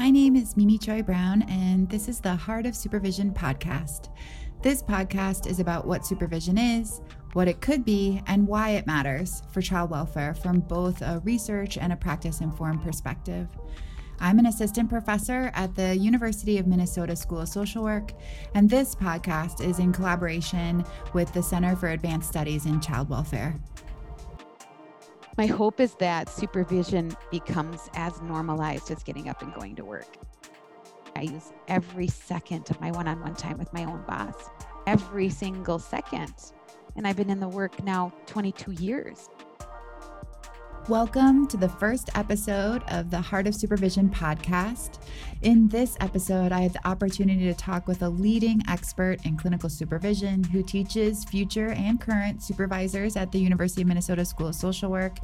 My name is Mimi Choy Brown, and this is the Heart of Supervision podcast. This podcast is about what supervision is, what it could be, and why it matters for child welfare from both a research and a practice informed perspective. I'm an assistant professor at the University of Minnesota School of Social Work, and this podcast is in collaboration with the Center for Advanced Studies in Child Welfare. My hope is that supervision becomes as normalized as getting up and going to work. I use every second of my one on one time with my own boss, every single second. And I've been in the work now 22 years. Welcome to the first episode of the Heart of Supervision podcast. In this episode, I have the opportunity to talk with a leading expert in clinical supervision who teaches future and current supervisors at the University of Minnesota School of Social Work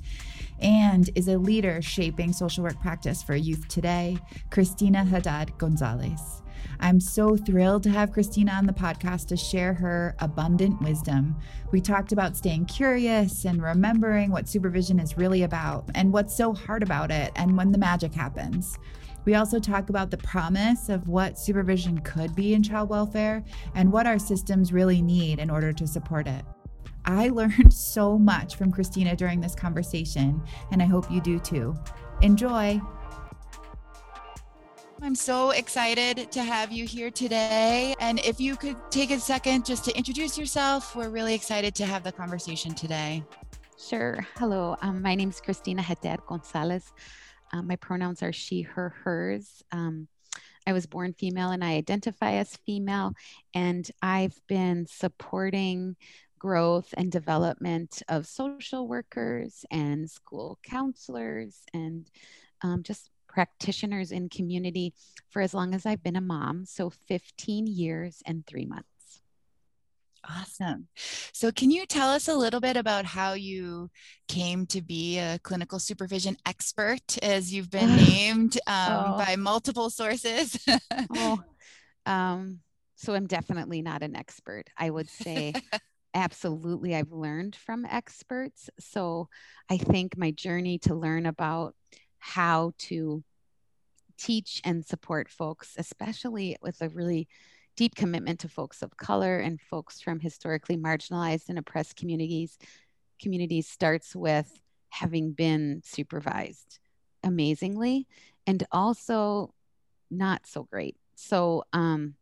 and is a leader shaping social work practice for youth today, Christina Haddad Gonzalez. I'm so thrilled to have Christina on the podcast to share her abundant wisdom. We talked about staying curious and remembering what supervision is really about and what's so hard about it and when the magic happens. We also talk about the promise of what supervision could be in child welfare and what our systems really need in order to support it. I learned so much from Christina during this conversation, and I hope you do too. Enjoy! I'm so excited to have you here today. And if you could take a second just to introduce yourself, we're really excited to have the conversation today. Sure. Hello. Um, my name is Christina Haddad Gonzalez. Um, my pronouns are she, her, hers. Um, I was born female and I identify as female. And I've been supporting growth and development of social workers and school counselors and um, just practitioners in community for as long as I've been a mom. So 15 years and three months. Awesome. So, can you tell us a little bit about how you came to be a clinical supervision expert, as you've been named um, oh. by multiple sources? oh, um, so I'm definitely not an expert. I would say absolutely I've learned from experts. So, I think my journey to learn about how to teach and support folks, especially with a really deep commitment to folks of color and folks from historically marginalized and oppressed communities communities starts with having been supervised amazingly and also not so great. So um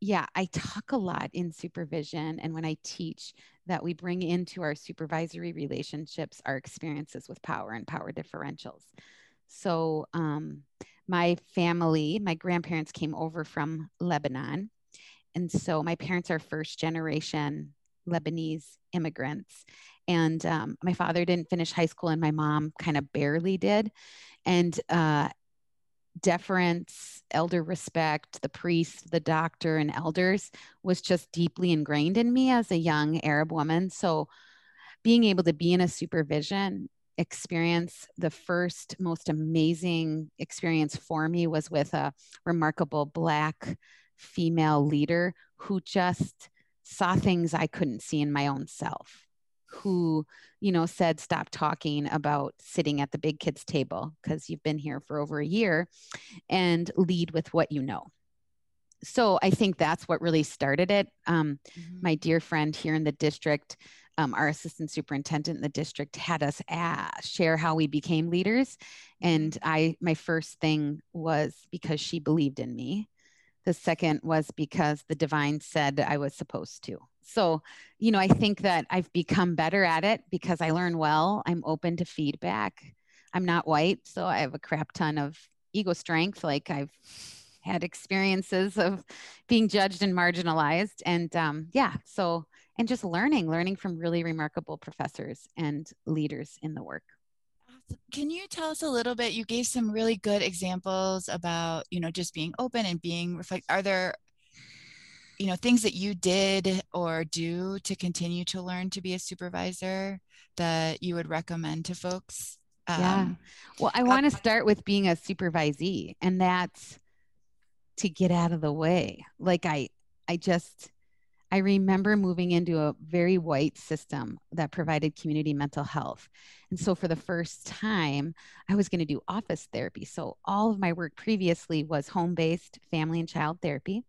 yeah i talk a lot in supervision and when i teach that we bring into our supervisory relationships our experiences with power and power differentials. So, um, my family, my grandparents came over from Lebanon. And so, my parents are first generation Lebanese immigrants. And um, my father didn't finish high school, and my mom kind of barely did. And uh, deference, elder respect, the priest, the doctor, and elders was just deeply ingrained in me as a young Arab woman. So, being able to be in a supervision experience, the first most amazing experience for me was with a remarkable Black female leader who just saw things I couldn't see in my own self. Who, you know, said, stop talking about sitting at the big kids' table because you've been here for over a year and lead with what you know so I think that's what really started it. Um, mm-hmm. My dear friend here in the district um, our assistant superintendent in the district had us ask, share how we became leaders and mm-hmm. i my first thing was because she believed in me. The second was because the divine said i was supposed to. So you know i think that i've become better at it because i learn well i'm open to feedback. I'm not white so i have a crap ton of ego strength like i've had experiences of being judged and marginalized and um, yeah so and just learning, learning from really remarkable professors and leaders in the work. Can you tell us a little bit? You gave some really good examples about, you know, just being open and being reflect. Are there, you know, things that you did or do to continue to learn to be a supervisor that you would recommend to folks? Um, yeah. Well, I want to start with being a supervisee, and that's to get out of the way. Like I, I just I remember moving into a very white system that provided community mental health. And so, for the first time, I was going to do office therapy. So, all of my work previously was home based family and child therapy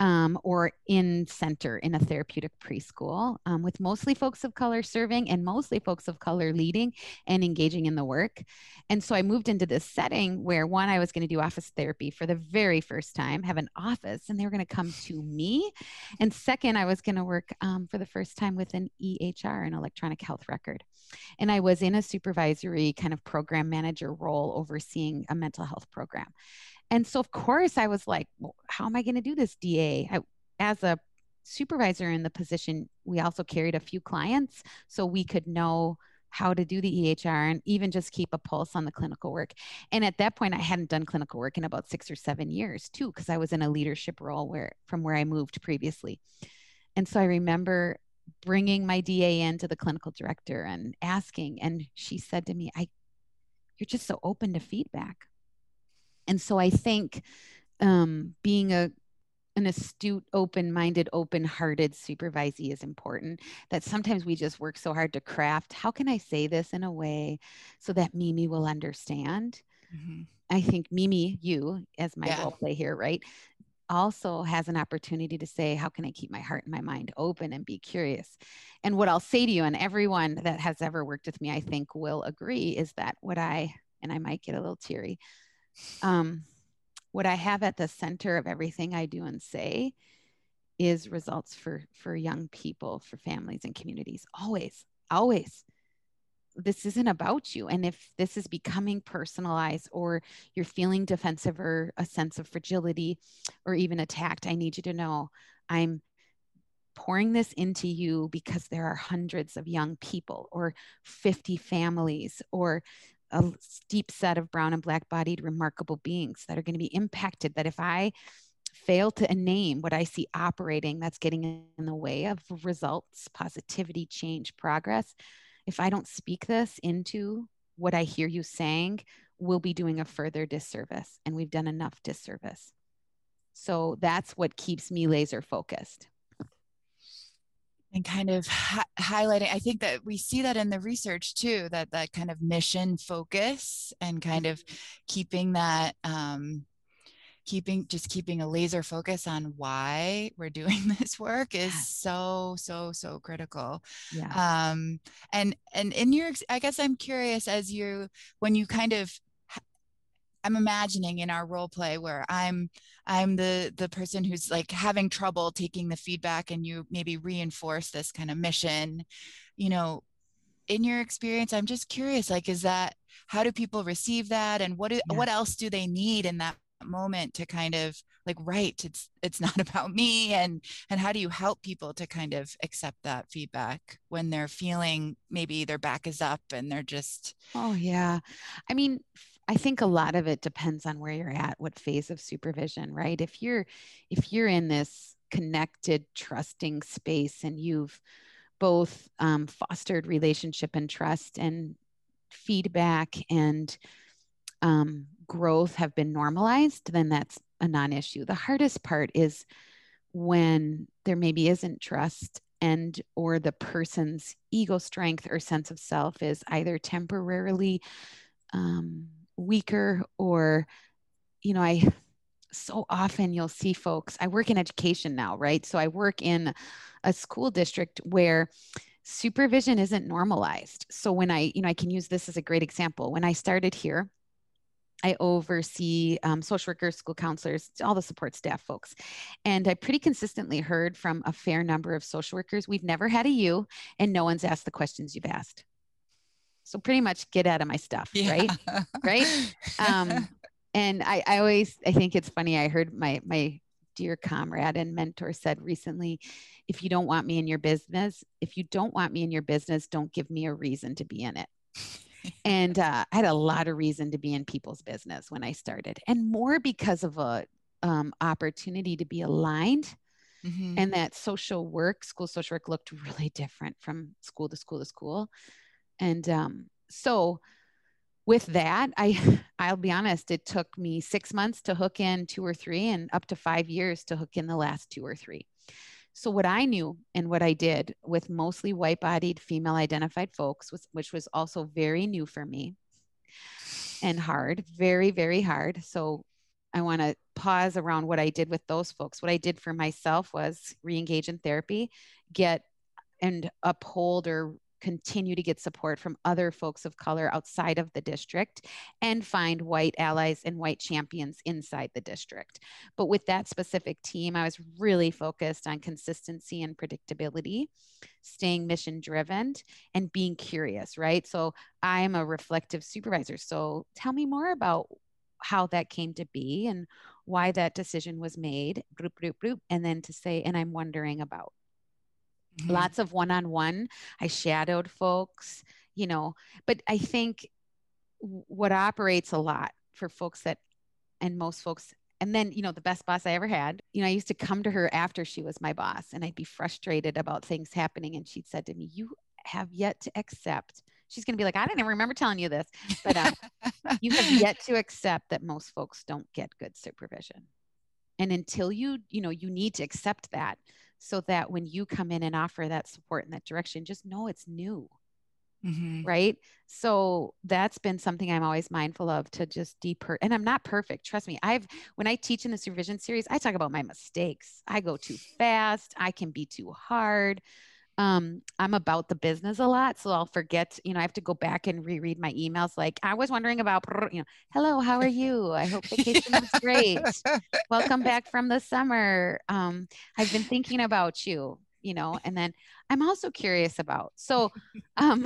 um, or in center in a therapeutic preschool um, with mostly folks of color serving and mostly folks of color leading and engaging in the work. And so I moved into this setting where one, I was going to do office therapy for the very first time, have an office, and they were going to come to me. And second, I was going to work um, for the first time with an EHR, an electronic health record. And I was in a supervisory kind of program manager role overseeing a mental health program. And so, of course, I was like, well, how am I going to do this DA? I, as a supervisor in the position, we also carried a few clients so we could know how to do the EHR and even just keep a pulse on the clinical work. And at that point, I hadn't done clinical work in about six or seven years too, because I was in a leadership role where from where I moved previously. And so I remember bringing my DA in to the clinical director and asking, and she said to me, "I, you're just so open to feedback." And so I think um, being a an astute, open-minded, open-hearted supervisee is important. That sometimes we just work so hard to craft. How can I say this in a way so that Mimi will understand? Mm-hmm. I think Mimi, you as my yeah. role play here, right? also has an opportunity to say, How can I keep my heart and my mind open and be curious? And what I'll say to you, and everyone that has ever worked with me, I think will agree, is that what I, and I might get a little teary, um, what I have at the center of everything I do and say is results for for young people, for families and communities. Always, always. This isn't about you. And if this is becoming personalized or you're feeling defensive or a sense of fragility or even attacked, I need you to know I'm pouring this into you because there are hundreds of young people or 50 families or a steep set of brown and black bodied remarkable beings that are going to be impacted that if i fail to name what i see operating that's getting in the way of results positivity change progress if i don't speak this into what i hear you saying we'll be doing a further disservice and we've done enough disservice. So that's what keeps me laser focused. And kind of highlighting i think that we see that in the research too that that kind of mission focus and kind of mm-hmm. keeping that um, keeping just keeping a laser focus on why we're doing this work is so so so critical. Yeah. Um and and in your i guess i'm curious as you when you kind of I'm imagining in our role play where I'm I'm the the person who's like having trouble taking the feedback and you maybe reinforce this kind of mission. You know in your experience I'm just curious like is that how do people receive that? And what do, yeah. what else do they need in that moment to kind of like right it's it's not about me. And and how do you help people to kind of accept that feedback when they're feeling maybe their back is up and they're just oh yeah. I mean I think a lot of it depends on where you're at, what phase of supervision, right? If you're if you're in this connected, trusting space and you've both um, fostered relationship and trust and feedback and um, growth have been normalized, then that's a non-issue. The hardest part is when there maybe isn't trust and or the person's ego strength or sense of self is either temporarily um, weaker or you know i so often you'll see folks i work in education now right so i work in a school district where supervision isn't normalized so when i you know i can use this as a great example when i started here I oversee um, social workers, school counselors, all the support staff folks. And I pretty consistently heard from a fair number of social workers we've never had a you, and no one's asked the questions you've asked. So pretty much get out of my stuff, yeah. right? right. Um, and I, I always I think it's funny. I heard my my dear comrade and mentor said recently, if you don't want me in your business, if you don't want me in your business, don't give me a reason to be in it. and uh, I had a lot of reason to be in people's business when I started, and more because of a um, opportunity to be aligned. Mm-hmm. And that social work, school social work looked really different from school to school to school. And um, so with that, I I'll be honest, it took me six months to hook in two or three and up to five years to hook in the last two or three. so what I knew and what I did with mostly white-bodied female identified folks was which was also very new for me and hard, very very hard. So I want to pause around what I did with those folks. What I did for myself was re-engage in therapy, get and uphold or continue to get support from other folks of color outside of the district and find white allies and white champions inside the district. But with that specific team, I was really focused on consistency and predictability, staying mission driven, and being curious, right? So I'm a reflective supervisor. So tell me more about how that came to be and why that decision was made, and then to say, and I'm wondering about mm-hmm. lots of one-on-one i shadowed folks you know but i think what operates a lot for folks that and most folks and then you know the best boss i ever had you know i used to come to her after she was my boss and i'd be frustrated about things happening and she'd said to me you have yet to accept she's going to be like i didn't even remember telling you this but uh, you have yet to accept that most folks don't get good supervision and until you you know you need to accept that so that when you come in and offer that support in that direction, just know it's new. Mm-hmm. Right. So that's been something I'm always mindful of to just deeper. And I'm not perfect. Trust me. I've, when I teach in the supervision series, I talk about my mistakes. I go too fast. I can be too hard um, I'm about the business a lot, so I'll forget. You know, I have to go back and reread my emails. Like, I was wondering about, you know, hello, how are you? I hope vacation was great. Welcome back from the summer. Um, I've been thinking about you you know and then i'm also curious about so um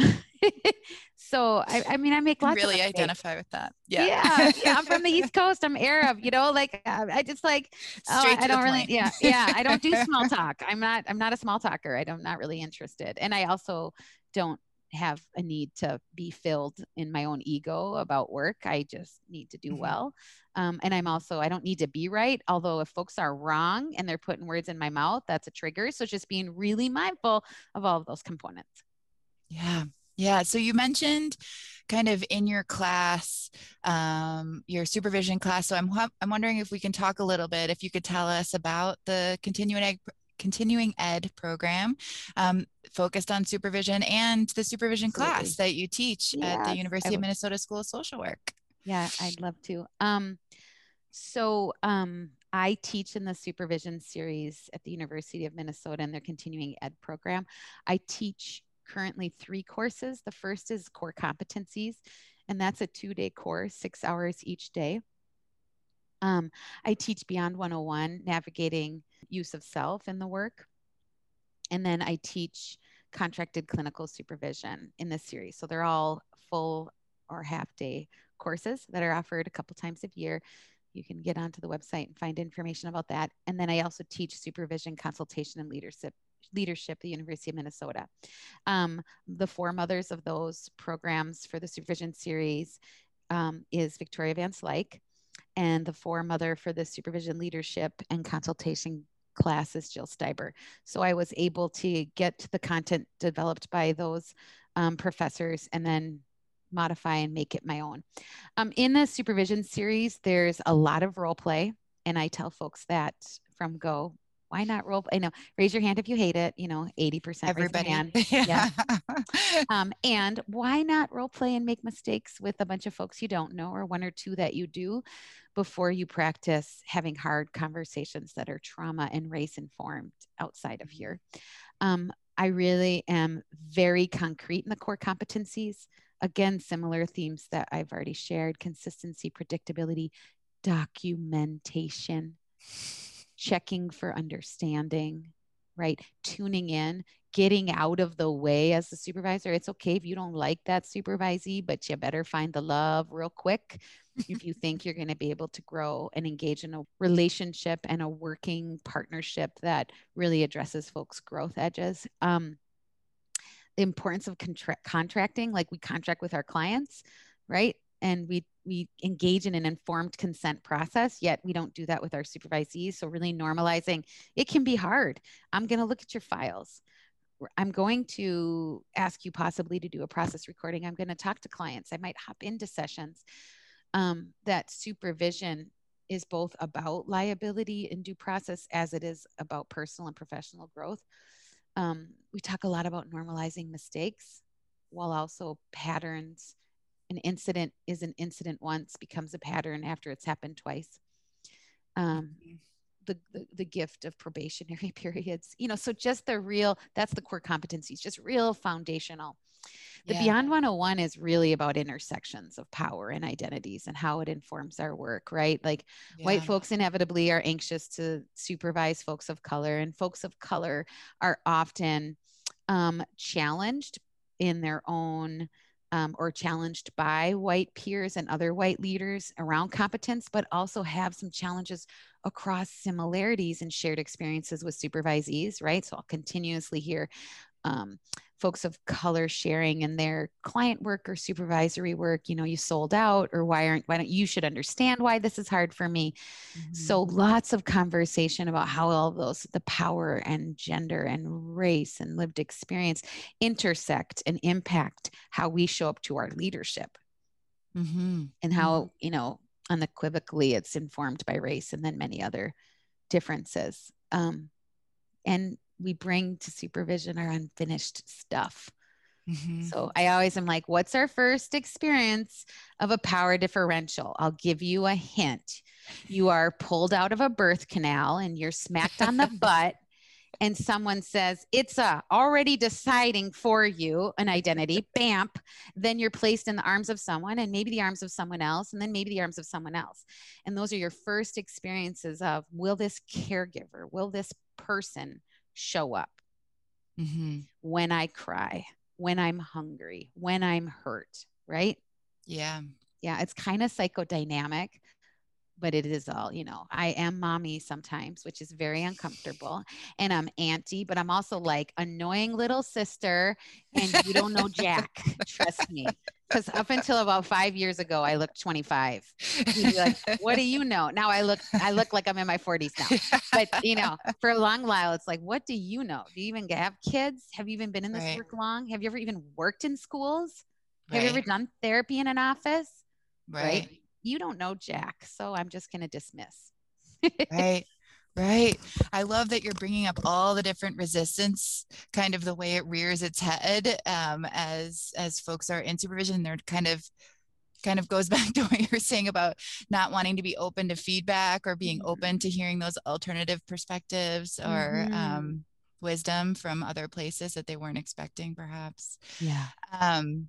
so I, I mean i make lots really identify with that yeah yeah yeah i'm from the east coast i'm arab you know like uh, i just like oh, i don't really point. yeah yeah i don't do small talk i'm not i'm not a small talker i'm not really interested and i also don't have a need to be filled in my own ego about work. I just need to do mm-hmm. well. Um, and I'm also, I don't need to be right. Although if folks are wrong and they're putting words in my mouth, that's a trigger. So just being really mindful of all of those components. Yeah. Yeah. So you mentioned kind of in your class, um, your supervision class. So I'm, I'm wondering if we can talk a little bit, if you could tell us about the continuing ed continuing ed program um, focused on supervision and the supervision Absolutely. class that you teach yes, at the University of Minnesota School of Social Work. Yeah, I'd love to. Um, so um, I teach in the supervision series at the University of Minnesota in their continuing ed program. I teach currently three courses. The first is core competencies, and that's a two day course, six hours each day. Um, I teach Beyond 101, navigating use of self in the work. And then I teach contracted clinical supervision in this series. So they're all full or half day courses that are offered a couple times a year. You can get onto the website and find information about that. And then I also teach supervision, consultation, and leadership leadership the University of Minnesota. Um, the foremothers of those programs for the supervision series um, is Victoria Van Slyke, and the foremother for the supervision leadership and consultation class is Jill Steiber. So I was able to get the content developed by those um, professors and then modify and make it my own. Um, in the supervision series, there's a lot of role play, and I tell folks that from go why not role I know raise your hand if you hate it you know 80% everybody. hand. yeah. Um, and why not role play and make mistakes with a bunch of folks you don't know or one or two that you do before you practice having hard conversations that are trauma and race informed outside of here. Um, I really am very concrete in the core competencies. Again similar themes that I've already shared consistency predictability documentation checking for understanding, right? Tuning in, getting out of the way as a supervisor. It's okay if you don't like that supervisee, but you better find the love real quick if you think you're going to be able to grow and engage in a relationship and a working partnership that really addresses folks' growth edges. Um, the importance of contra- contracting, like we contract with our clients, right? And we we engage in an informed consent process yet we don't do that with our supervisees. So really normalizing it can be hard. I'm going to look at your files. I'm going to ask you possibly to do a process recording. I'm going to talk to clients. I might hop into sessions. Um, that supervision is both about liability and due process as it is about personal and professional growth. Um, we talk a lot about normalizing mistakes while also patterns. An incident is an incident once, becomes a pattern after it's happened twice. Um, mm-hmm. the, the, the gift of probationary periods, you know, so just the real, that's the core competencies, just real foundational. The yeah. Beyond 101 is really about intersections of power and identities and how it informs our work, right? Like yeah. white folks inevitably are anxious to supervise folks of color, and folks of color are often um, challenged in their own um, or challenged by white peers and other white leaders around competence, but also have some challenges across similarities and shared experiences with supervisees, right? So I'll continuously hear um, folks of color sharing in their client work or supervisory work you know you sold out or why aren't why don't you should understand why this is hard for me mm-hmm. so lots of conversation about how all those the power and gender and race and lived experience intersect and impact how we show up to our leadership mm-hmm. and how mm-hmm. you know unequivocally it's informed by race and then many other differences um, and we bring to supervision our unfinished stuff. Mm-hmm. So I always am like, what's our first experience of a power differential? I'll give you a hint. You are pulled out of a birth canal and you're smacked on the butt and someone says it's a already deciding for you an identity bamp then you're placed in the arms of someone and maybe the arms of someone else and then maybe the arms of someone else and those are your first experiences of will this caregiver will this person show up mm-hmm. when I cry, when I'm hungry, when I'm hurt, right? Yeah. Yeah. It's kind of psychodynamic, but it is all, you know, I am mommy sometimes, which is very uncomfortable. And I'm auntie, but I'm also like annoying little sister. And you don't know Jack. Trust me because up until about five years ago, I looked 25. like, what do you know? Now I look, I look like I'm in my 40s now. But you know, for a long while, it's like, what do you know? Do you even have kids? Have you even been in this right. work long? Have you ever even worked in schools? Have right. you ever done therapy in an office? Right. right. You don't know Jack, so I'm just going to dismiss. right. Right. I love that you're bringing up all the different resistance, kind of the way it rears its head um, as as folks are in supervision. They're kind of kind of goes back to what you're saying about not wanting to be open to feedback or being mm-hmm. open to hearing those alternative perspectives or mm-hmm. um, wisdom from other places that they weren't expecting, perhaps. Yeah. Um,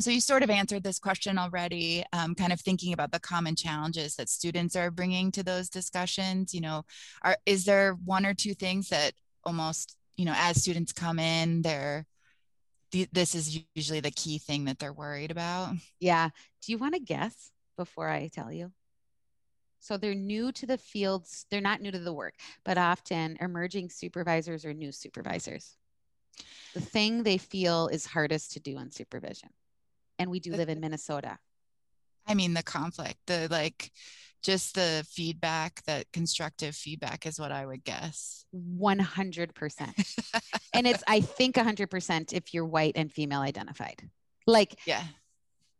so you sort of answered this question already um, kind of thinking about the common challenges that students are bringing to those discussions you know are is there one or two things that almost you know as students come in they're this is usually the key thing that they're worried about? Yeah. Do you want to guess before i tell you? So they're new to the fields they're not new to the work but often emerging supervisors or new supervisors. The thing they feel is hardest to do on supervision and we do live in Minnesota. I mean, the conflict, the like, just the feedback, that constructive feedback is what I would guess. 100%. and it's, I think, 100% if you're white and female identified. Like, yeah.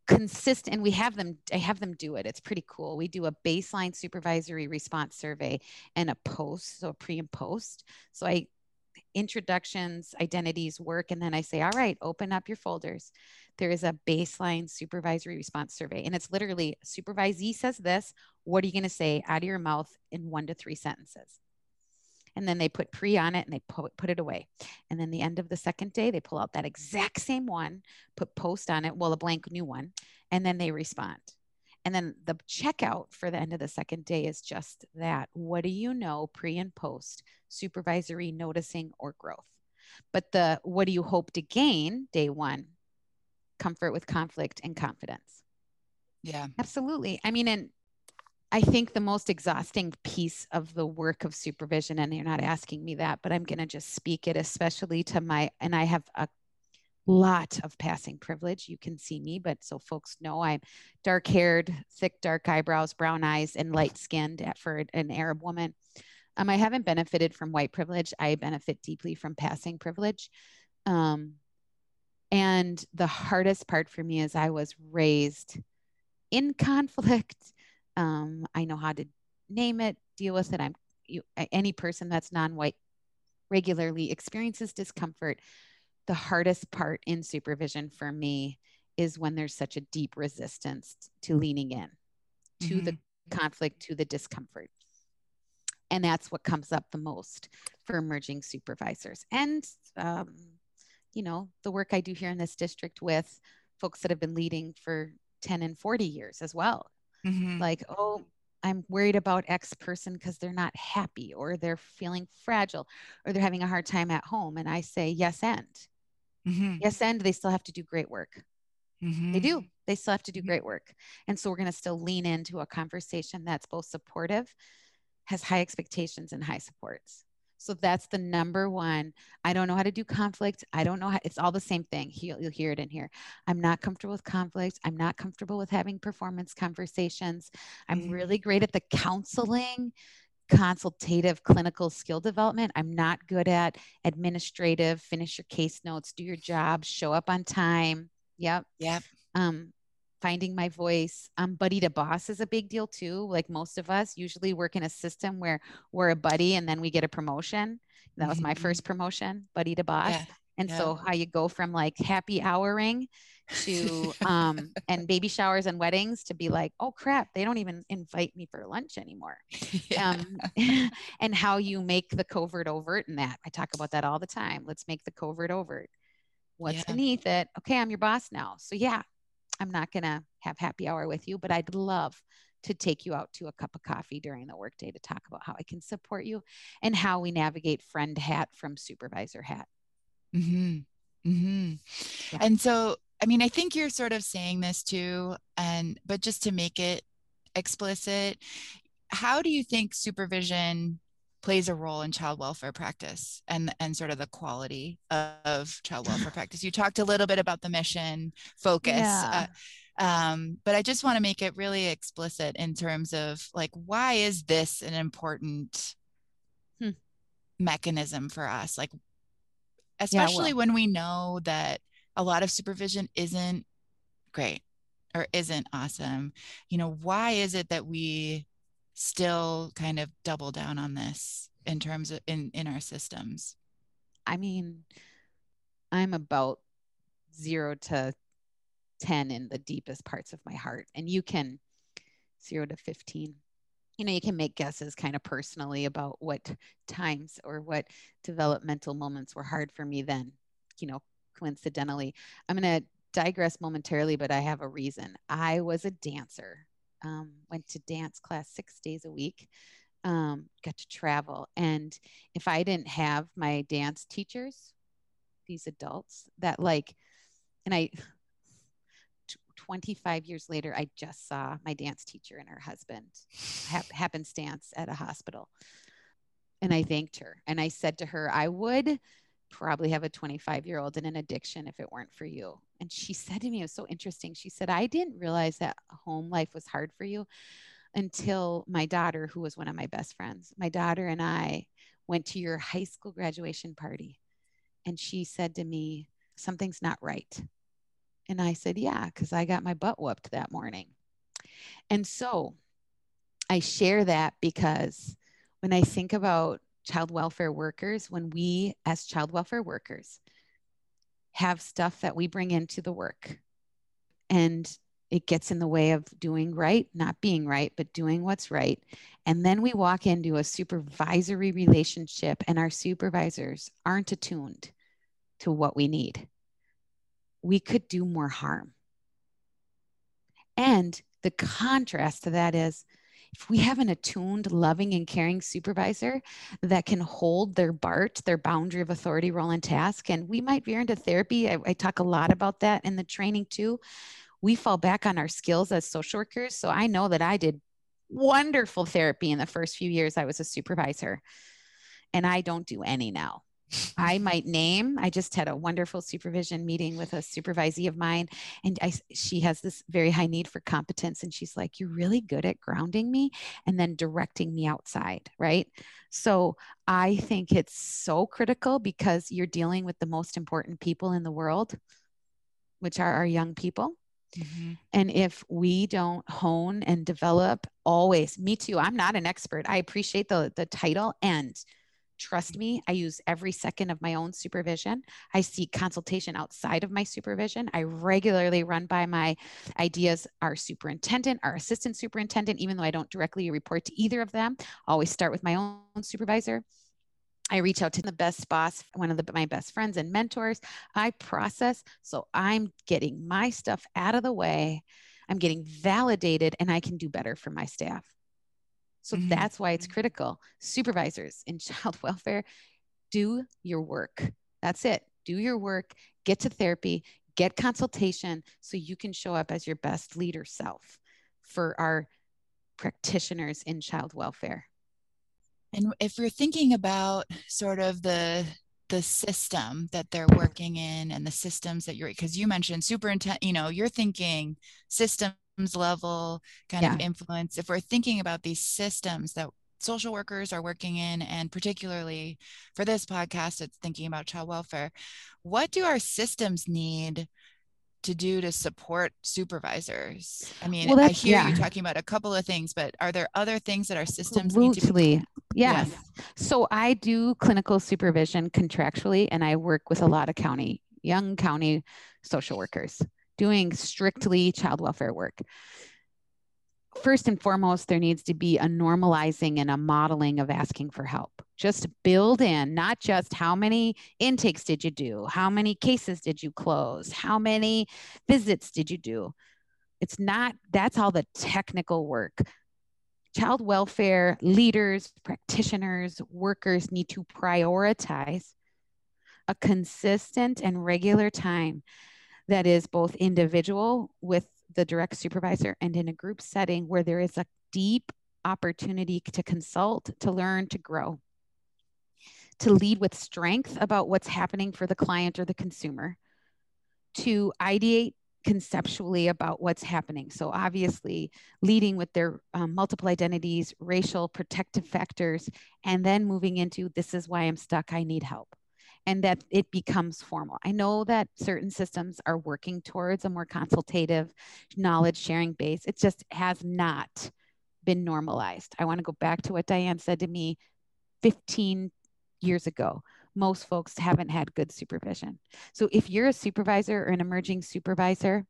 Consistent, and we have them. I have them do it. It's pretty cool. We do a baseline supervisory response survey and a post, so a pre and post. So I introductions, identities, work, and then I say, all right, open up your folders there is a baseline supervisory response survey. And it's literally supervisee says this. What are you going to say out of your mouth in one to three sentences? And then they put pre on it and they put, put it away. And then the end of the second day, they pull out that exact same one, put post on it, well, a blank new one, and then they respond. And then the checkout for the end of the second day is just that. What do you know pre and post supervisory noticing or growth? But the what do you hope to gain day one comfort with conflict and confidence. Yeah. Absolutely. I mean, and I think the most exhausting piece of the work of supervision, and you're not asking me that, but I'm going to just speak it, especially to my, and I have a lot of passing privilege. You can see me, but so folks know I'm dark haired, thick, dark eyebrows, brown eyes, and light skinned for an Arab woman. Um, I haven't benefited from white privilege. I benefit deeply from passing privilege. Um, and the hardest part for me is I was raised in conflict, Um, I know how to name it, deal with it. I'm you, any person that's non-white regularly experiences discomfort. The hardest part in supervision for me is when there's such a deep resistance to leaning in to mm-hmm. the conflict, to the discomfort. And that's what comes up the most for emerging supervisors. And, um, you know, the work I do here in this district with folks that have been leading for 10 and 40 years as well. Mm-hmm. Like, oh, I'm worried about X person because they're not happy or they're feeling fragile or they're having a hard time at home. And I say, yes, and. Mm-hmm. Yes, and they still have to do great work. Mm-hmm. They do. They still have to do mm-hmm. great work. And so we're going to still lean into a conversation that's both supportive, has high expectations, and high supports. So that's the number one. I don't know how to do conflict. I don't know how, it's all the same thing. You'll, you'll hear it in here. I'm not comfortable with conflict. I'm not comfortable with having performance conversations. I'm mm-hmm. really great at the counseling, consultative clinical skill development. I'm not good at administrative, finish your case notes, do your job, show up on time. Yep. Yep. Um, finding my voice. Um, buddy to boss is a big deal too. Like most of us usually work in a system where we're a buddy and then we get a promotion. That was my mm-hmm. first promotion, buddy to boss. Yeah. And yeah. so how you go from like happy houring to um and baby showers and weddings to be like, oh crap, they don't even invite me for lunch anymore. yeah. Um and how you make the covert overt in that. I talk about that all the time. Let's make the covert overt. What's yeah. beneath it? Okay, I'm your boss now. So yeah, I'm not going to have happy hour with you, but I'd love to take you out to a cup of coffee during the workday to talk about how I can support you and how we navigate friend hat from supervisor hat. Mm-hmm. Mm-hmm. Yeah. And so, I mean, I think you're sort of saying this too, and but just to make it explicit, how do you think supervision plays a role in child welfare practice and and sort of the quality of child welfare practice you talked a little bit about the mission focus yeah. uh, um, but i just want to make it really explicit in terms of like why is this an important hmm. mechanism for us like especially yeah, well. when we know that a lot of supervision isn't great or isn't awesome you know why is it that we still kind of double down on this in terms of in in our systems? I mean i'm about 0 to 10 in the deepest parts of my heart and you can 0 to 15 you know you can make guesses kind of personally about what times or what developmental moments were hard for me then you know coincidentally. I'm going to digress momentarily but i have a reason. I was a dancer um, went to dance class six days a week, um, got to travel. And if I didn't have my dance teachers, these adults that like, and I, 25 years later, I just saw my dance teacher and her husband hap- happenstance at a hospital. And I thanked her. And I said to her, I would probably have a 25 year old in an addiction if it weren't for you. And she said to me, it was so interesting. She said, I didn't realize that home life was hard for you until my daughter, who was one of my best friends, my daughter and I went to your high school graduation party. And she said to me, Something's not right. And I said, Yeah, because I got my butt whooped that morning. And so I share that because when I think about child welfare workers, when we, as child welfare workers, have stuff that we bring into the work and it gets in the way of doing right, not being right, but doing what's right. And then we walk into a supervisory relationship, and our supervisors aren't attuned to what we need. We could do more harm. And the contrast to that is if we have an attuned, loving, and caring supervisor that can hold their BART, their boundary of authority, role, and task, and we might veer into therapy. I, I talk a lot about that in the training too. We fall back on our skills as social workers. So I know that I did wonderful therapy in the first few years I was a supervisor, and I don't do any now. I might name. I just had a wonderful supervision meeting with a supervisee of mine, and I, she has this very high need for competence. And she's like, You're really good at grounding me and then directing me outside, right? So I think it's so critical because you're dealing with the most important people in the world, which are our young people. Mm-hmm. And if we don't hone and develop always, me too. I'm not an expert. I appreciate the the title and trust me, I use every second of my own supervision. I seek consultation outside of my supervision. I regularly run by my ideas, our superintendent, our assistant superintendent, even though I don't directly report to either of them. I always start with my own supervisor. I reach out to the best boss, one of the, my best friends and mentors. I process. So I'm getting my stuff out of the way. I'm getting validated and I can do better for my staff. So mm-hmm. that's why it's critical. Supervisors in child welfare, do your work. That's it. Do your work, get to therapy, get consultation so you can show up as your best leader self for our practitioners in child welfare. And if you're thinking about sort of the the system that they're working in and the systems that you're because you mentioned superintendent, you know, you're thinking systems level kind yeah. of influence. If we're thinking about these systems that social workers are working in, and particularly for this podcast, it's thinking about child welfare, what do our systems need to do to support supervisors? I mean, well, I hear yeah. you talking about a couple of things, but are there other things that our systems Absolutely. need to be? Yes. yes. So I do clinical supervision contractually, and I work with a lot of county, young county social workers doing strictly child welfare work first and foremost, there needs to be a normalizing and a modeling of asking for help. Just build in, not just how many intakes did you do? How many cases did you close? How many visits did you do? It's not, that's all the technical work. Child welfare leaders, practitioners, workers need to prioritize a consistent and regular time that is both individual with the direct supervisor and in a group setting where there is a deep opportunity to consult, to learn, to grow, to lead with strength about what's happening for the client or the consumer, to ideate conceptually about what's happening. So, obviously, leading with their um, multiple identities, racial protective factors, and then moving into this is why I'm stuck, I need help and that it becomes formal. I know that certain systems are working towards a more consultative, knowledge sharing base. It just has not been normalized. I want to go back to what Diane said to me 15 years ago. Most folks haven't had good supervision. So if you're a supervisor or an emerging supervisor,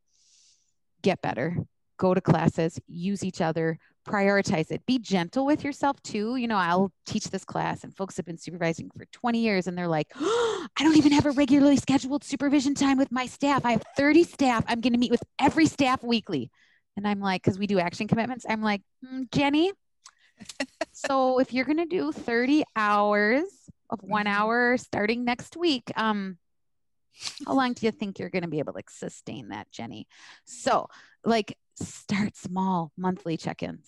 get better, go to classes, use each other, prioritize it. Be gentle with yourself too. You know, I'll teach this class and folks have been supervising for 20 years and they're like, oh, I don't even have a regularly scheduled supervision time with my staff. I have 30 staff. I'm going to meet with every staff weekly. And I'm like, because we do action commitments, I'm like, mm, Jenny, so if you're going to do 30 hours of one mm-hmm. hour starting next week, um, how long do you think you're going to be able to sustain that, Jenny? So, like, start small monthly check ins,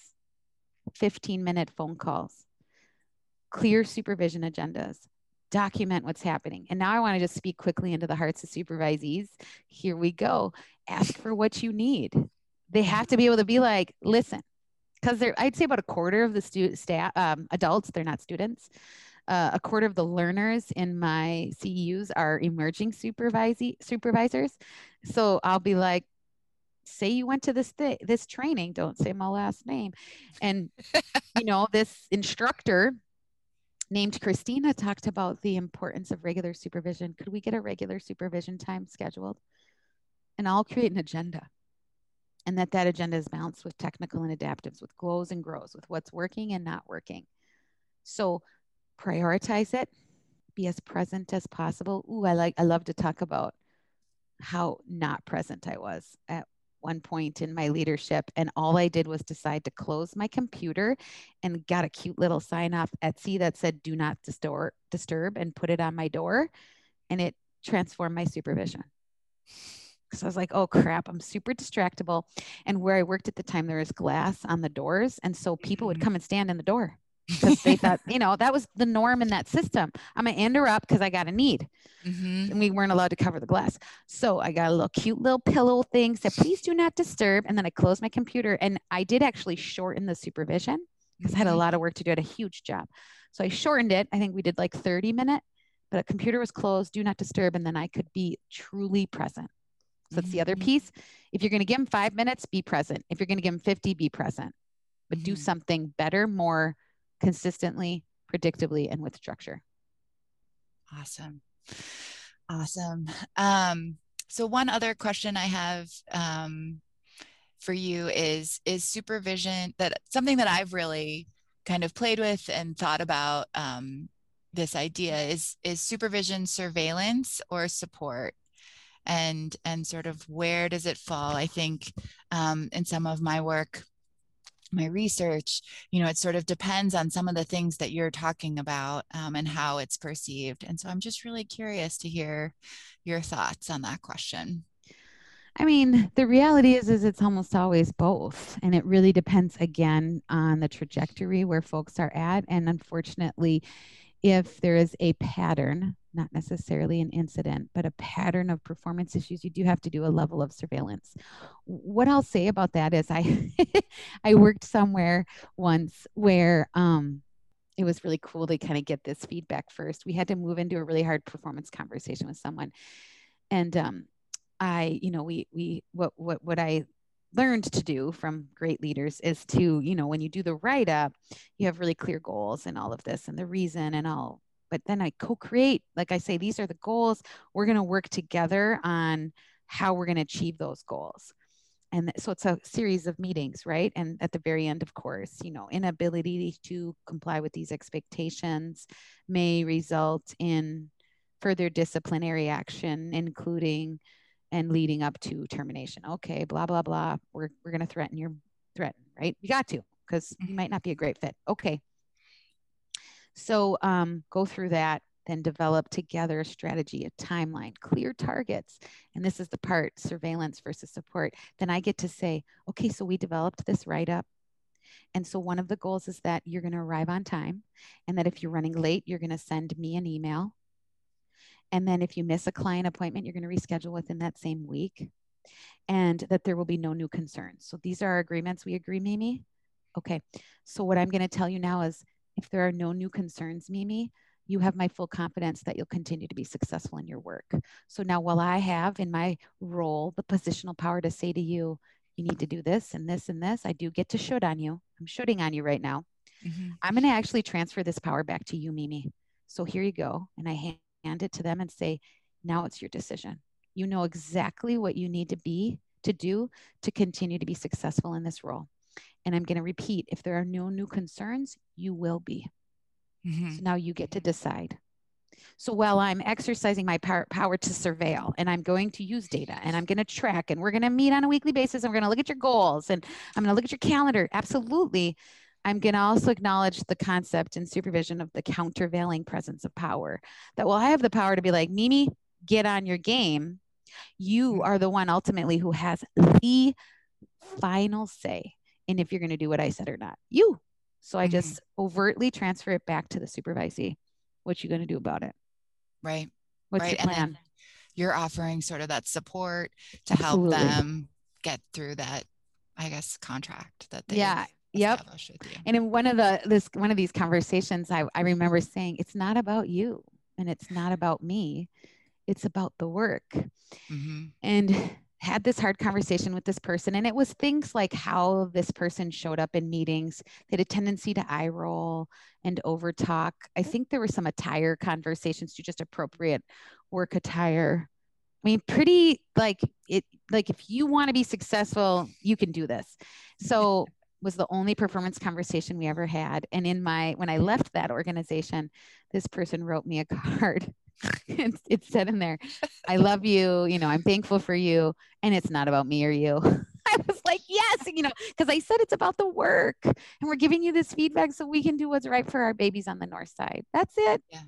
15 minute phone calls, clear supervision agendas, document what's happening. And now I want to just speak quickly into the hearts of supervisees. Here we go. Ask for what you need. They have to be able to be like, listen, because I'd say about a quarter of the student staff, um, adults, they're not students. Uh, a quarter of the learners in my CEUs are emerging supervisors. So I'll be like, say you went to this th- this training don't say my last name. And you know this instructor named christina talked about the importance of regular supervision. Could we get a regular supervision time scheduled? And i'll create an agenda. And that that agenda is balanced with technical and adaptives with glows and grows with what's working and not working. So prioritize it. Be as present as possible. Ooh i like i love to talk about how not present i was at one point in my leadership and all I did was decide to close my computer and got a cute little sign off Etsy that said do not disturb disturb and put it on my door and it transformed my supervision. So I was like, oh crap, I'm super distractible. And where I worked at the time, there was glass on the doors. And so people would mm-hmm. come and stand in the door because they thought, you know, that was the norm in that system. I'm gonna interrupt because I got a need. Mm-hmm. And we weren't allowed to cover the glass. So I got a little cute little pillow thing, said, please do not disturb. And then I closed my computer and I did actually shorten the supervision because I had a mm-hmm. lot of work to do. I had a huge job. So I shortened it. I think we did like 30 minute, but a computer was closed, do not disturb, and then I could be truly present. So that's the other mm-hmm. piece. If you're going to give them five minutes, be present. If you're going to give them 50, be present but mm-hmm. do Mm-hmm. something better, more consistently, predictably, and with structure. Awesome. Awesome. Um, so one other question I have um, for you is is supervision that something that I've really kind of played with and thought about um, this idea is is supervision surveillance or support and and sort of where does it fall i think um, in some of my work my research you know it sort of depends on some of the things that you're talking about um, and how it's perceived. And so i'm just really curious to hear your thoughts on that question. I mean, the reality is is it's almost always both and it really depends again on the trajectory where folks are at. And unfortunately if there is a pattern, not necessarily an incident, but a pattern of performance issues, you do have to do a level of surveillance. What I'll say about that is I I worked somewhere once where um it was really cool to kind of get this feedback first. We had to move into a really hard performance conversation with someone. And um I, you know, we we what what what I learned to do from great leaders is to, you know, when you do the write up, you have really clear goals and all of this and the reason and all. But then I co create, like I say, these are the goals. We're going to work together on how we're going to achieve those goals. And so it's a series of meetings, right? And at the very end, of course, you know, inability to comply with these expectations may result in further disciplinary action, including and leading up to termination. Okay, blah, blah, blah. We're, we're going to threaten your threaten, right? You got to, because you mm-hmm. might not be a great fit. Okay. So um, go through that, then develop together a strategy, a timeline, clear targets. And this is the part surveillance versus support. Then I get to say, okay, so we developed this write up. And so one of the goals is that you're going to arrive on time and that if you're running late, you're going to send me an email and then if you miss a client appointment, you're going to reschedule within that same week and that there will be no new concerns. So these are our agreements. We agree, Mimi? Okay. So what I'm going to tell you now is if there are no new concerns, Mimi, you have my full confidence that you'll continue to be successful in your work. So now, while I have in my role the positional power to say to you, you need to do this and this and this, I do get to shoot on you. I'm shooting on you right now. Mm-hmm. I'm going to actually transfer this power back to you, Mimi. So here you go. And I hand hand it to them and say, now it's your decision. You know exactly what you need to be to do to continue to be successful in this role. And I'm going to repeat if there are no new concerns, you will be. Mm-hmm. So now you get to decide. So while I'm exercising my power, power to surveil and I'm going to use data and I'm going to track and we're going to meet on a weekly basis and we're going to look at your goals and I'm going to look at your calendar. Absolutely. I'm going to also acknowledge the concept and supervision of the countervailing presence of power. That while I have the power to be like, Mimi, get on your game, you mm-hmm. are the one ultimately who has the final say in if you're going to do what I said or not. You. So I mm-hmm. just overtly transfer it back to the supervisee. What you going to do about it? Right. What's right. your plan? And you're offering sort of that support to help Absolutely. them get through that, I guess, contract that they yeah Yep. And in one of the this one of these conversations, I, I remember saying, it's not about you and it's not about me. It's about the work. Mm-hmm. And had this hard conversation with this person. And it was things like how this person showed up in meetings. They had a tendency to eye roll and over talk. I mm-hmm. think there were some attire conversations to just appropriate work attire. I mean, pretty like it, like if you want to be successful, you can do this. So was the only performance conversation we ever had. And in my, when I left that organization, this person wrote me a card. it, it said in there, I love you. You know, I'm thankful for you. And it's not about me or you. I was like, yes, you know, because I said it's about the work and we're giving you this feedback so we can do what's right for our babies on the north side. That's it. Yeah.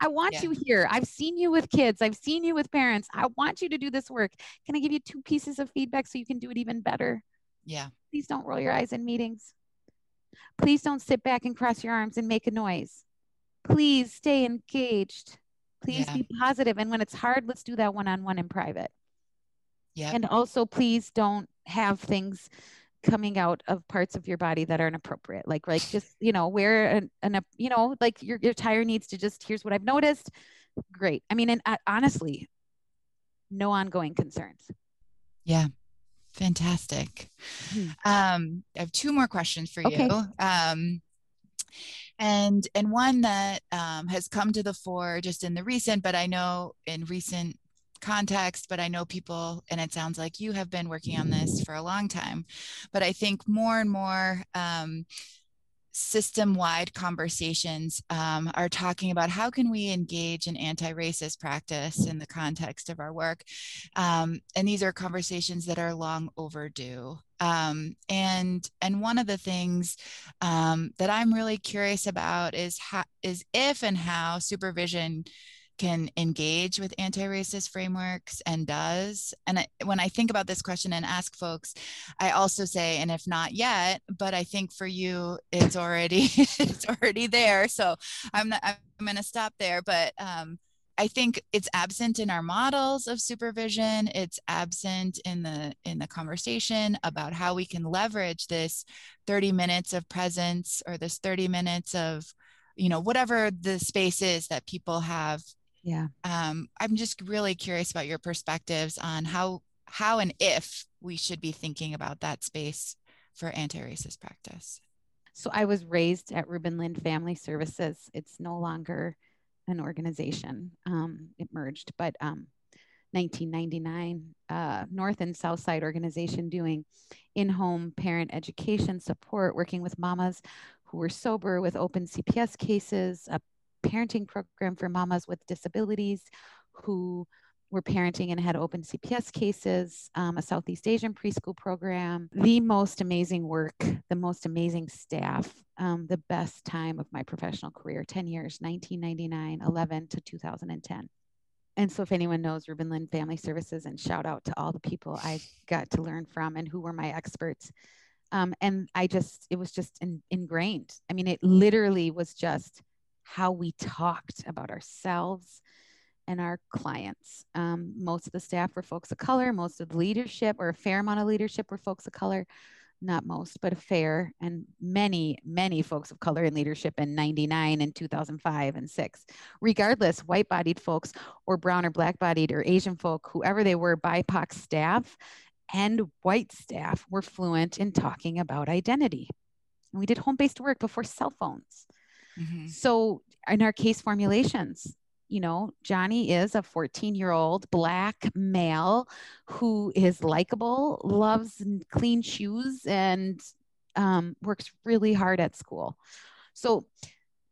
I want yeah. you here. I've seen you with kids. I've seen you with parents. I want you to do this work. Can I give you two pieces of feedback so you can do it even better? Yeah. Please don't roll your eyes in meetings. Please don't sit back and cross your arms and make a noise. Please stay engaged. Please yeah. be positive. And when it's hard, let's do that one on one in private. Yeah. And also, please don't have things coming out of parts of your body that are inappropriate. Like, like just you know, wear an, an you know, like your your tire needs to just. Here's what I've noticed. Great. I mean, and uh, honestly, no ongoing concerns. Yeah. Fantastic. Mm-hmm. Um, I have two more questions for okay. you. Um, and and one that um, has come to the fore just in the recent, but I know in recent context, but I know people, and it sounds like you have been working on this for a long time. But I think more and more um, system-wide conversations um, are talking about how can we engage in anti-racist practice in the context of our work. Um, and these are conversations that are long overdue. Um, and and one of the things um, that i'm really curious about is how is if and how supervision can engage with anti-racist frameworks and does and I, when i think about this question and ask folks i also say and if not yet but i think for you it's already it's already there so i'm not i'm going to stop there but um, I think it's absent in our models of supervision. It's absent in the in the conversation about how we can leverage this 30 minutes of presence or this 30 minutes of, you know, whatever the space is that people have yeah. Um, i'm just really curious about your perspectives on how how and if we should be thinking about that space for anti-racist practice. So i was raised at Reuben Lindh family services. It's no longer an organization. Um, it merged but um, 1999 uh, north and south side organization doing in-home parent education support working with mamas who were sober with open cps cases a parenting program for mamas with disabilities who were parenting and had open CPS cases, um, a Southeast Asian preschool program, the most amazing work, the most amazing staff, um, the best time of my professional career 10 years, 1999, 11 to 2010. And so, if anyone knows Reuben Lindh Family Services, and shout out to all the people I got to learn from and who were my experts. Um, and I just, it was just in, ingrained. I mean, it literally was just how we talked about ourselves and our clients. Um, most of the staff were folks of color, most of the leadership, or a fair amount of leadership, were folks of color. Not most, but a fair, and many, many folks of color in leadership in 99 and 2005 and 6. Regardless, white bodied folks, or brown or black bodied, or Asian folk, whoever they were, BIPOC staff and white staff were fluent in talking about identity. And we did home based work before cell phones. Mm-hmm. So in our case formulations, you know, Johnny is a 14 year old black male who is likable, loves clean shoes, and um, works really hard at school. So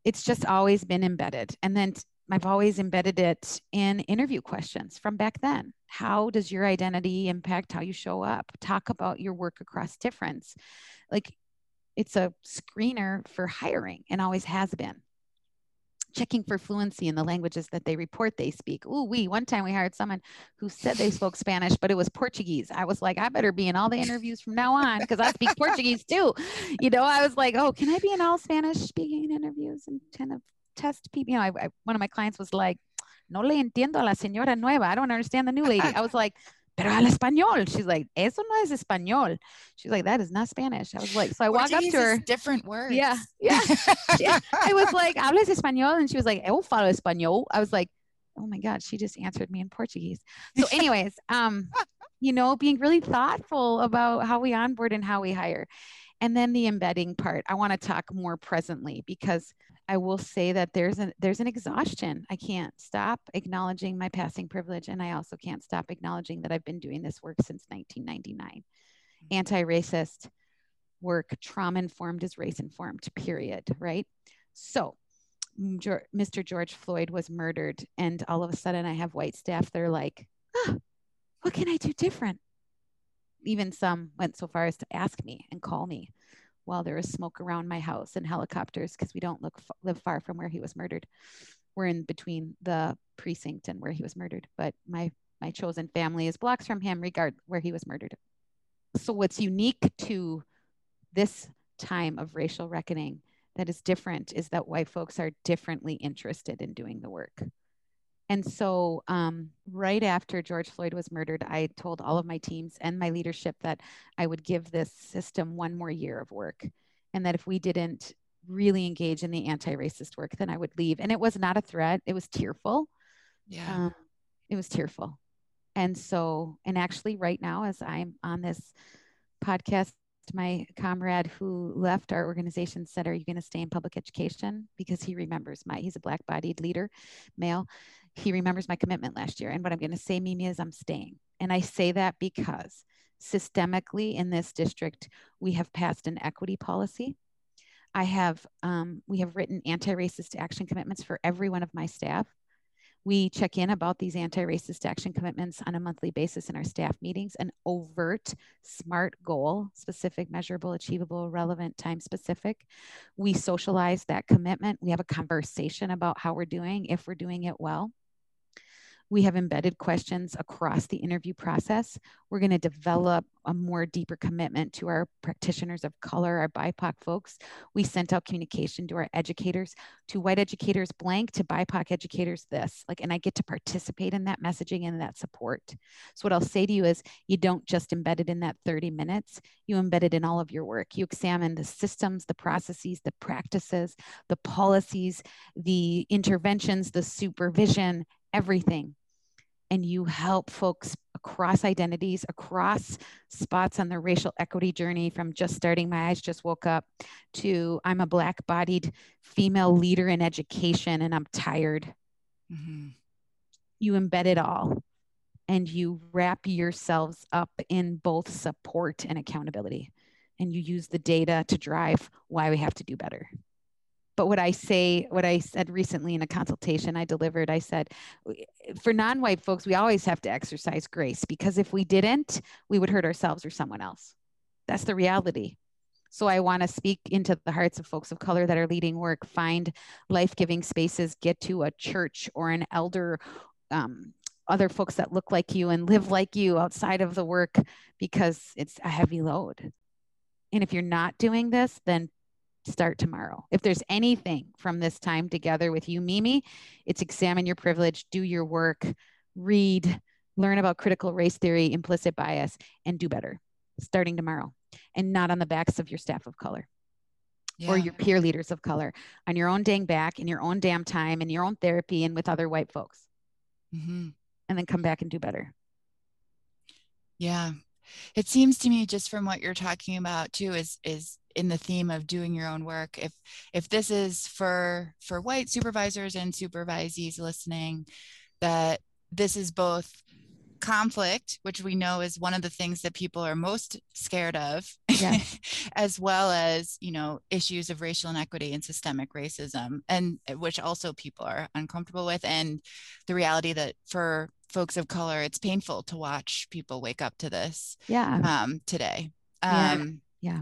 it's just always been embedded. And then I've always embedded it in interview questions from back then. How does your identity impact how you show up? Talk about your work across difference. Like it's a screener for hiring and always has been. Checking for fluency in the languages that they report they speak. Ooh, we one time we hired someone who said they spoke Spanish, but it was Portuguese. I was like, I better be in all the interviews from now on because I speak Portuguese too. You know, I was like, oh, can I be in all Spanish speaking interviews and kind of test people? You know, I, I, one of my clients was like, no le entiendo a la señora nueva. I don't understand the new lady. I was like, pero al español. She's like, eso no es español. She's like, that is not Spanish. I was like, so I walk up to her. Different words. Yeah. Yeah. yeah. I was like, hablas español? And she was like, eu falo español. I was like, oh my God, she just answered me in Portuguese. So anyways, um, you know, being really thoughtful about how we onboard and how we hire. And then the embedding part, I want to talk more presently because I will say that there's an there's an exhaustion. I can't stop acknowledging my passing privilege, and I also can't stop acknowledging that I've been doing this work since 1999. Mm-hmm. Anti-racist work, trauma informed is race informed. Period. Right. So, Mr. George Floyd was murdered, and all of a sudden, I have white staff. They're like, ah, "What can I do different?" Even some went so far as to ask me and call me while there was smoke around my house and helicopters because we don't look live far from where he was murdered. We're in between the precinct and where he was murdered, but my my chosen family is blocks from him, regard where he was murdered. So what's unique to this time of racial reckoning that is different is that white folks are differently interested in doing the work. And so, um, right after George Floyd was murdered, I told all of my teams and my leadership that I would give this system one more year of work. And that if we didn't really engage in the anti racist work, then I would leave. And it was not a threat, it was tearful. Yeah. Um, it was tearful. And so, and actually, right now, as I'm on this podcast, my comrade who left our organization said, Are you going to stay in public education? Because he remembers my, he's a black bodied leader, male. He remembers my commitment last year. And what I'm going to say, Mimi, is I'm staying. And I say that because systemically in this district, we have passed an equity policy. I have, um, we have written anti racist action commitments for every one of my staff. We check in about these anti racist action commitments on a monthly basis in our staff meetings, an overt, SMART goal, specific, measurable, achievable, relevant, time specific. We socialize that commitment. We have a conversation about how we're doing, if we're doing it well. We have embedded questions across the interview process. We're going to develop a more deeper commitment to our practitioners of color, our BIPOC folks. We sent out communication to our educators, to white educators blank, to BIPOC educators this. Like, and I get to participate in that messaging and that support. So what I'll say to you is you don't just embed it in that 30 minutes, you embed it in all of your work. You examine the systems, the processes, the practices, the policies, the interventions, the supervision, everything and you help folks across identities, across spots on their racial equity journey from just starting my eyes just woke up to I'm a black bodied female leader in education and I'm tired. Mm-hmm. You embed it all and you wrap yourselves up in both support and accountability. And you use the data to drive why we have to do better but what I say, what I said recently in a consultation I delivered, I said, for non white folks, we always have to exercise grace because if we didn't, we would hurt ourselves or someone else. That's the reality. So I want to speak into the hearts of folks of color that are leading work, find life giving spaces, get to a church or an elder. Um, other folks that look like you and live like you outside of the work because it's a heavy load. And if you're not doing this, then start tomorrow. If there's anything from this time together with you, Mimi, it's examine your privilege, do your work, read, learn about critical race theory, implicit bias, and do better starting tomorrow and not on the backs of your staff of color. Yeah. Or your peer leaders of color on your own dang back in your own damn time in your own therapy and with other white folks. Mm-hmm. And then come back and do better. Yeah. It seems to me just from what you're talking about too is is in the theme of doing your own work. If if this is for for white supervisors and supervisees listening that this is both conflict which we know is one of the things that people are most scared of yes. as well as you know issues of racial inequity and systemic racism and which also people are uncomfortable with and the reality that for folks of color it's painful to watch people wake up to this yeah. um today. Um yeah, yeah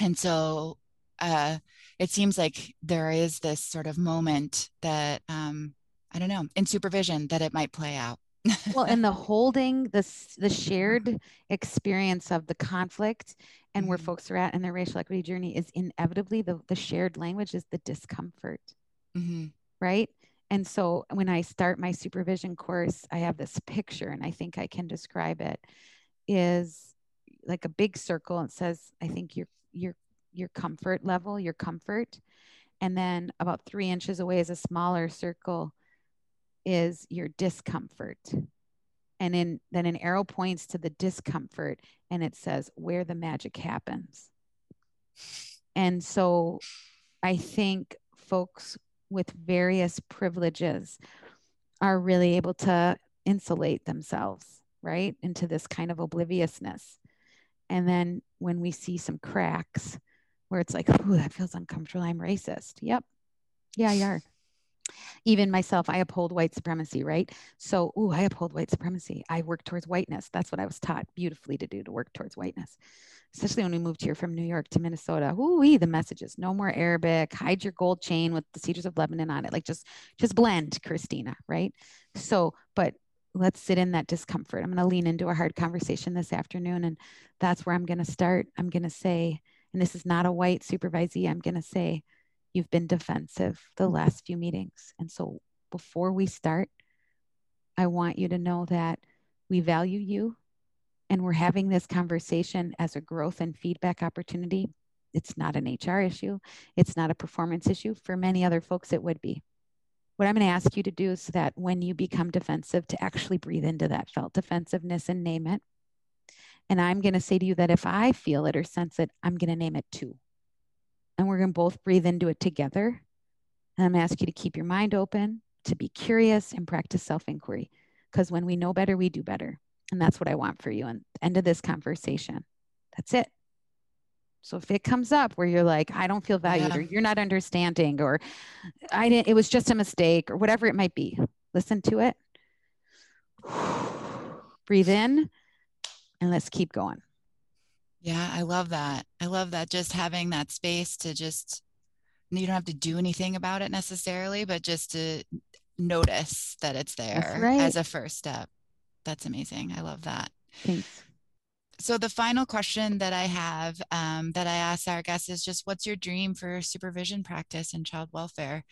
and so uh, it seems like there is this sort of moment that um, I don't know in supervision that it might play out. well, and the holding this the shared experience of the conflict and where mm-hmm. folks are at in their racial equity journey is inevitably the the shared language is the discomfort, mm-hmm. right? And so when I start my supervision course, I have this picture, and I think I can describe it. Is like a big circle. and says, I think you're your your comfort level, your comfort. And then about three inches away is a smaller circle is your discomfort. And in, then an arrow points to the discomfort and it says where the magic happens. And so I think folks with various privileges are really able to insulate themselves, right, into this kind of obliviousness. And then when we see some cracks where it's like, oh, that feels uncomfortable, I'm racist. Yep. Yeah, you are. Even myself, I uphold white supremacy, right? So, oh, I uphold white supremacy. I work towards whiteness. That's what I was taught beautifully to do, to work towards whiteness. Especially when we moved here from New York to Minnesota. Ooh, the messages. No more Arabic. Hide your gold chain with the Cedars of Lebanon on it. Like just, just blend, Christina, right? So, but let's sit in that discomfort. I'm going to lean into a hard conversation this afternoon. And that's where I'm going to start. I'm going to say, and this is not a white supervisee, I'm going to say, you've been defensive the last few meetings. And so before we start, I want you to know that we value you and we're having this conversation as a growth and feedback opportunity. It's not an HR issue, it's not a performance issue. For many other folks, it would be what I'm going to ask you to do is that when you become defensive, to actually breathe into that felt defensiveness and name it. And I'm going to say to you that if I feel it or sense it, I'm going to name it too. And we're going to both breathe into it together. And I'm going to ask you to keep your mind open, to be curious, and practice self inquiry. Because when we know better, we do better. And that's what I want for you. And end of this conversation. That's it. So if it comes up where you're like, I don't feel valued, yeah. or you're not understanding, or I didn't, it was just a mistake, or whatever it might be, listen to it. Breathe in and let's keep going. Yeah, I love that. I love that just having that space to just, you don't have to do anything about it necessarily, but just to notice that it's there right. as a first step. That's amazing. I love that. Thanks. So the final question that I have um, that I ask our guests is just what's your dream for supervision practice and child welfare?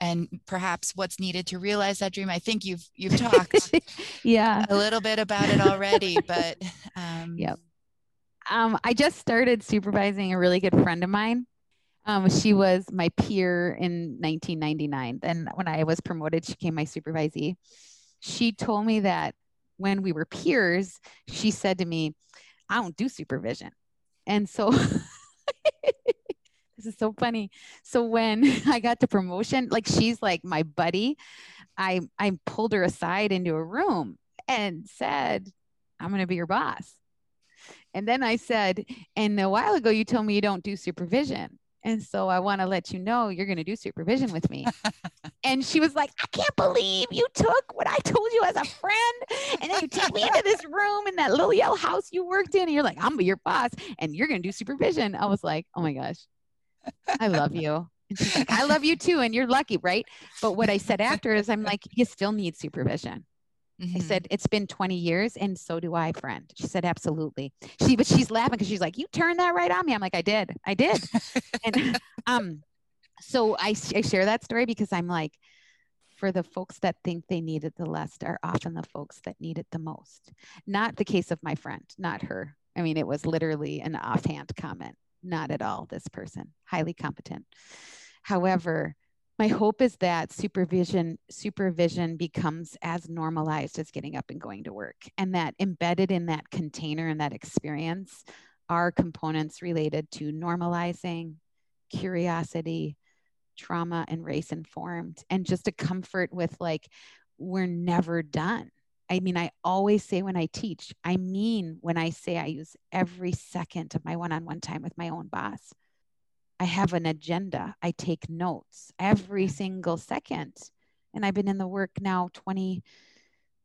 And perhaps what's needed to realize that dream. I think you've you've talked yeah a little bit about it already, but um, yep. Um, I just started supervising a really good friend of mine. Um, she was my peer in 1999. Then when I was promoted, she became my supervisee. She told me that when we were peers, she said to me, I don't do supervision. And so this is so funny. So when I got the promotion, like she's like my buddy, I I pulled her aside into a room and said, I'm going to be your boss. And then I said, and a while ago you told me you don't do supervision. And so I want to let you know you're going to do supervision with me. and she was like, I can't believe you took what I told you as a friend. And then you took me into this room in that little yellow house you worked in. And you're like, I'm your boss and you're going to do supervision. I was like, oh my gosh, I love you. Like, I love you too. And you're lucky, right? But what I said after is, I'm like, you still need supervision. Mm-hmm. I said, It's been 20 years, and so do I, friend. She said, Absolutely. She but she's laughing because she's like, You turned that right on me. I'm like, I did. I did. and um, so I, I share that story because I'm like, for the folks that think they need it the least are often the folks that need it the most. Not the case of my friend, not her. I mean, it was literally an offhand comment. Not at all this person, highly competent. However, my hope is that supervision supervision becomes as normalized as getting up and going to work and that embedded in that container and that experience are components related to normalizing curiosity trauma and race informed and just a comfort with like we're never done I mean, I always say when I teach, I mean when I say I use every second of my one on one time with my own boss. I have an agenda. I take notes every single second. And I've been in the work now 20,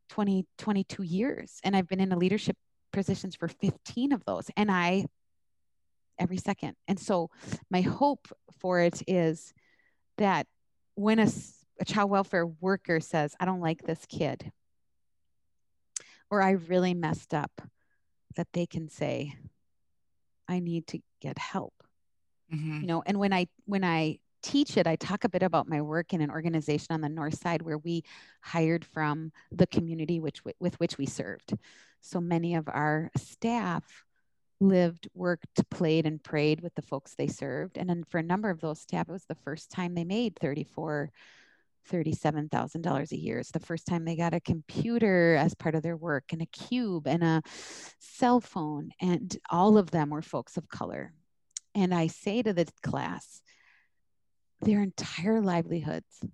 20, 22 years. And I've been in the leadership positions for 15 of those. And I, every second. And so my hope for it is that when a, a child welfare worker says, I don't like this kid, or I really messed up, that they can say, I need to get help mm-hmm. you know and when i when i teach it i talk a bit about my work in an organization on the north side where we hired from the community which with which we served so many of our staff lived worked played and prayed with the folks they served and then for a number of those staff it was the first time they made 34 $37,000 a year. It's the first time they got a computer as part of their work and a cube and a cell phone. And all of them were folks of color. And I say to the class, their entire livelihoods,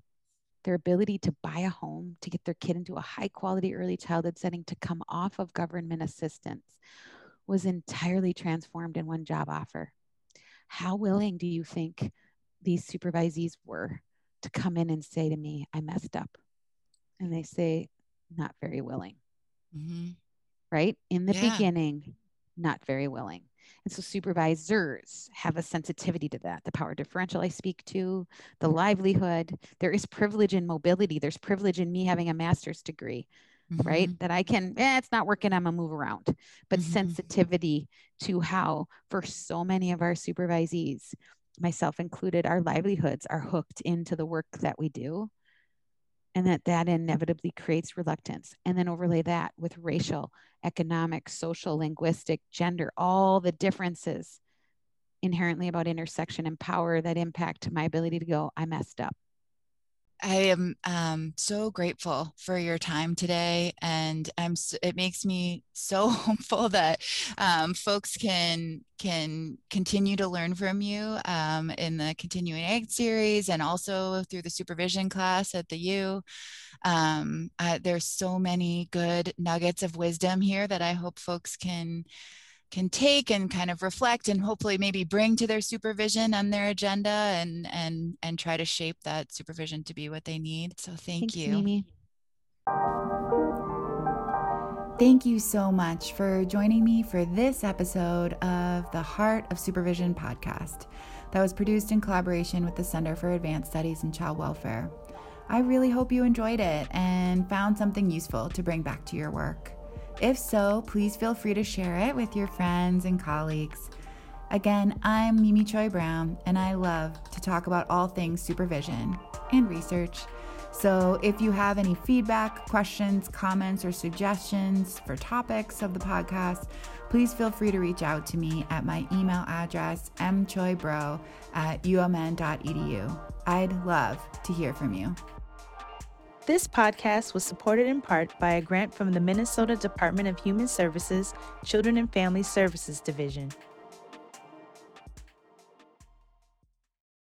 their ability to buy a home, to get their kid into a high quality early childhood setting, to come off of government assistance was entirely transformed in one job offer. How willing do you think these supervisees were to come in and say to me, I messed up? And they say, not very willing. Mm-hmm. Right? In the yeah. beginning, not very willing. And so supervisors have a sensitivity to that. The power differential I speak to, the livelihood. There is privilege in mobility. There's privilege in me having a master's degree, mm-hmm. right? That I can, eh, it's not working, I'm gonna move around. But mm-hmm. sensitivity to how, for so many of our supervisees, myself included, our livelihoods are hooked into the work that we do and that that inevitably creates reluctance and then overlay that with racial economic social linguistic gender all the differences inherently about intersection and power that impact my ability to go i messed up I am um, so grateful for your time today, and I'm. It makes me so hopeful that um, folks can can continue to learn from you um, in the continuing ed series, and also through the supervision class at the U. Uh, there's so many good nuggets of wisdom here that I hope folks can can take and kind of reflect and hopefully maybe bring to their supervision on their agenda and and and try to shape that supervision to be what they need. So thank Thanks, you. Mimi. Thank you so much for joining me for this episode of the Heart of Supervision podcast that was produced in collaboration with the Center for Advanced Studies in Child Welfare. I really hope you enjoyed it and found something useful to bring back to your work. If so, please feel free to share it with your friends and colleagues. Again, I'm Mimi Choy Brown, and I love to talk about all things supervision and research. So if you have any feedback, questions, comments, or suggestions for topics of the podcast, please feel free to reach out to me at my email address, mchoybro at umn.edu. I'd love to hear from you. This podcast was supported in part by a grant from the Minnesota Department of Human Services Children and Family Services Division.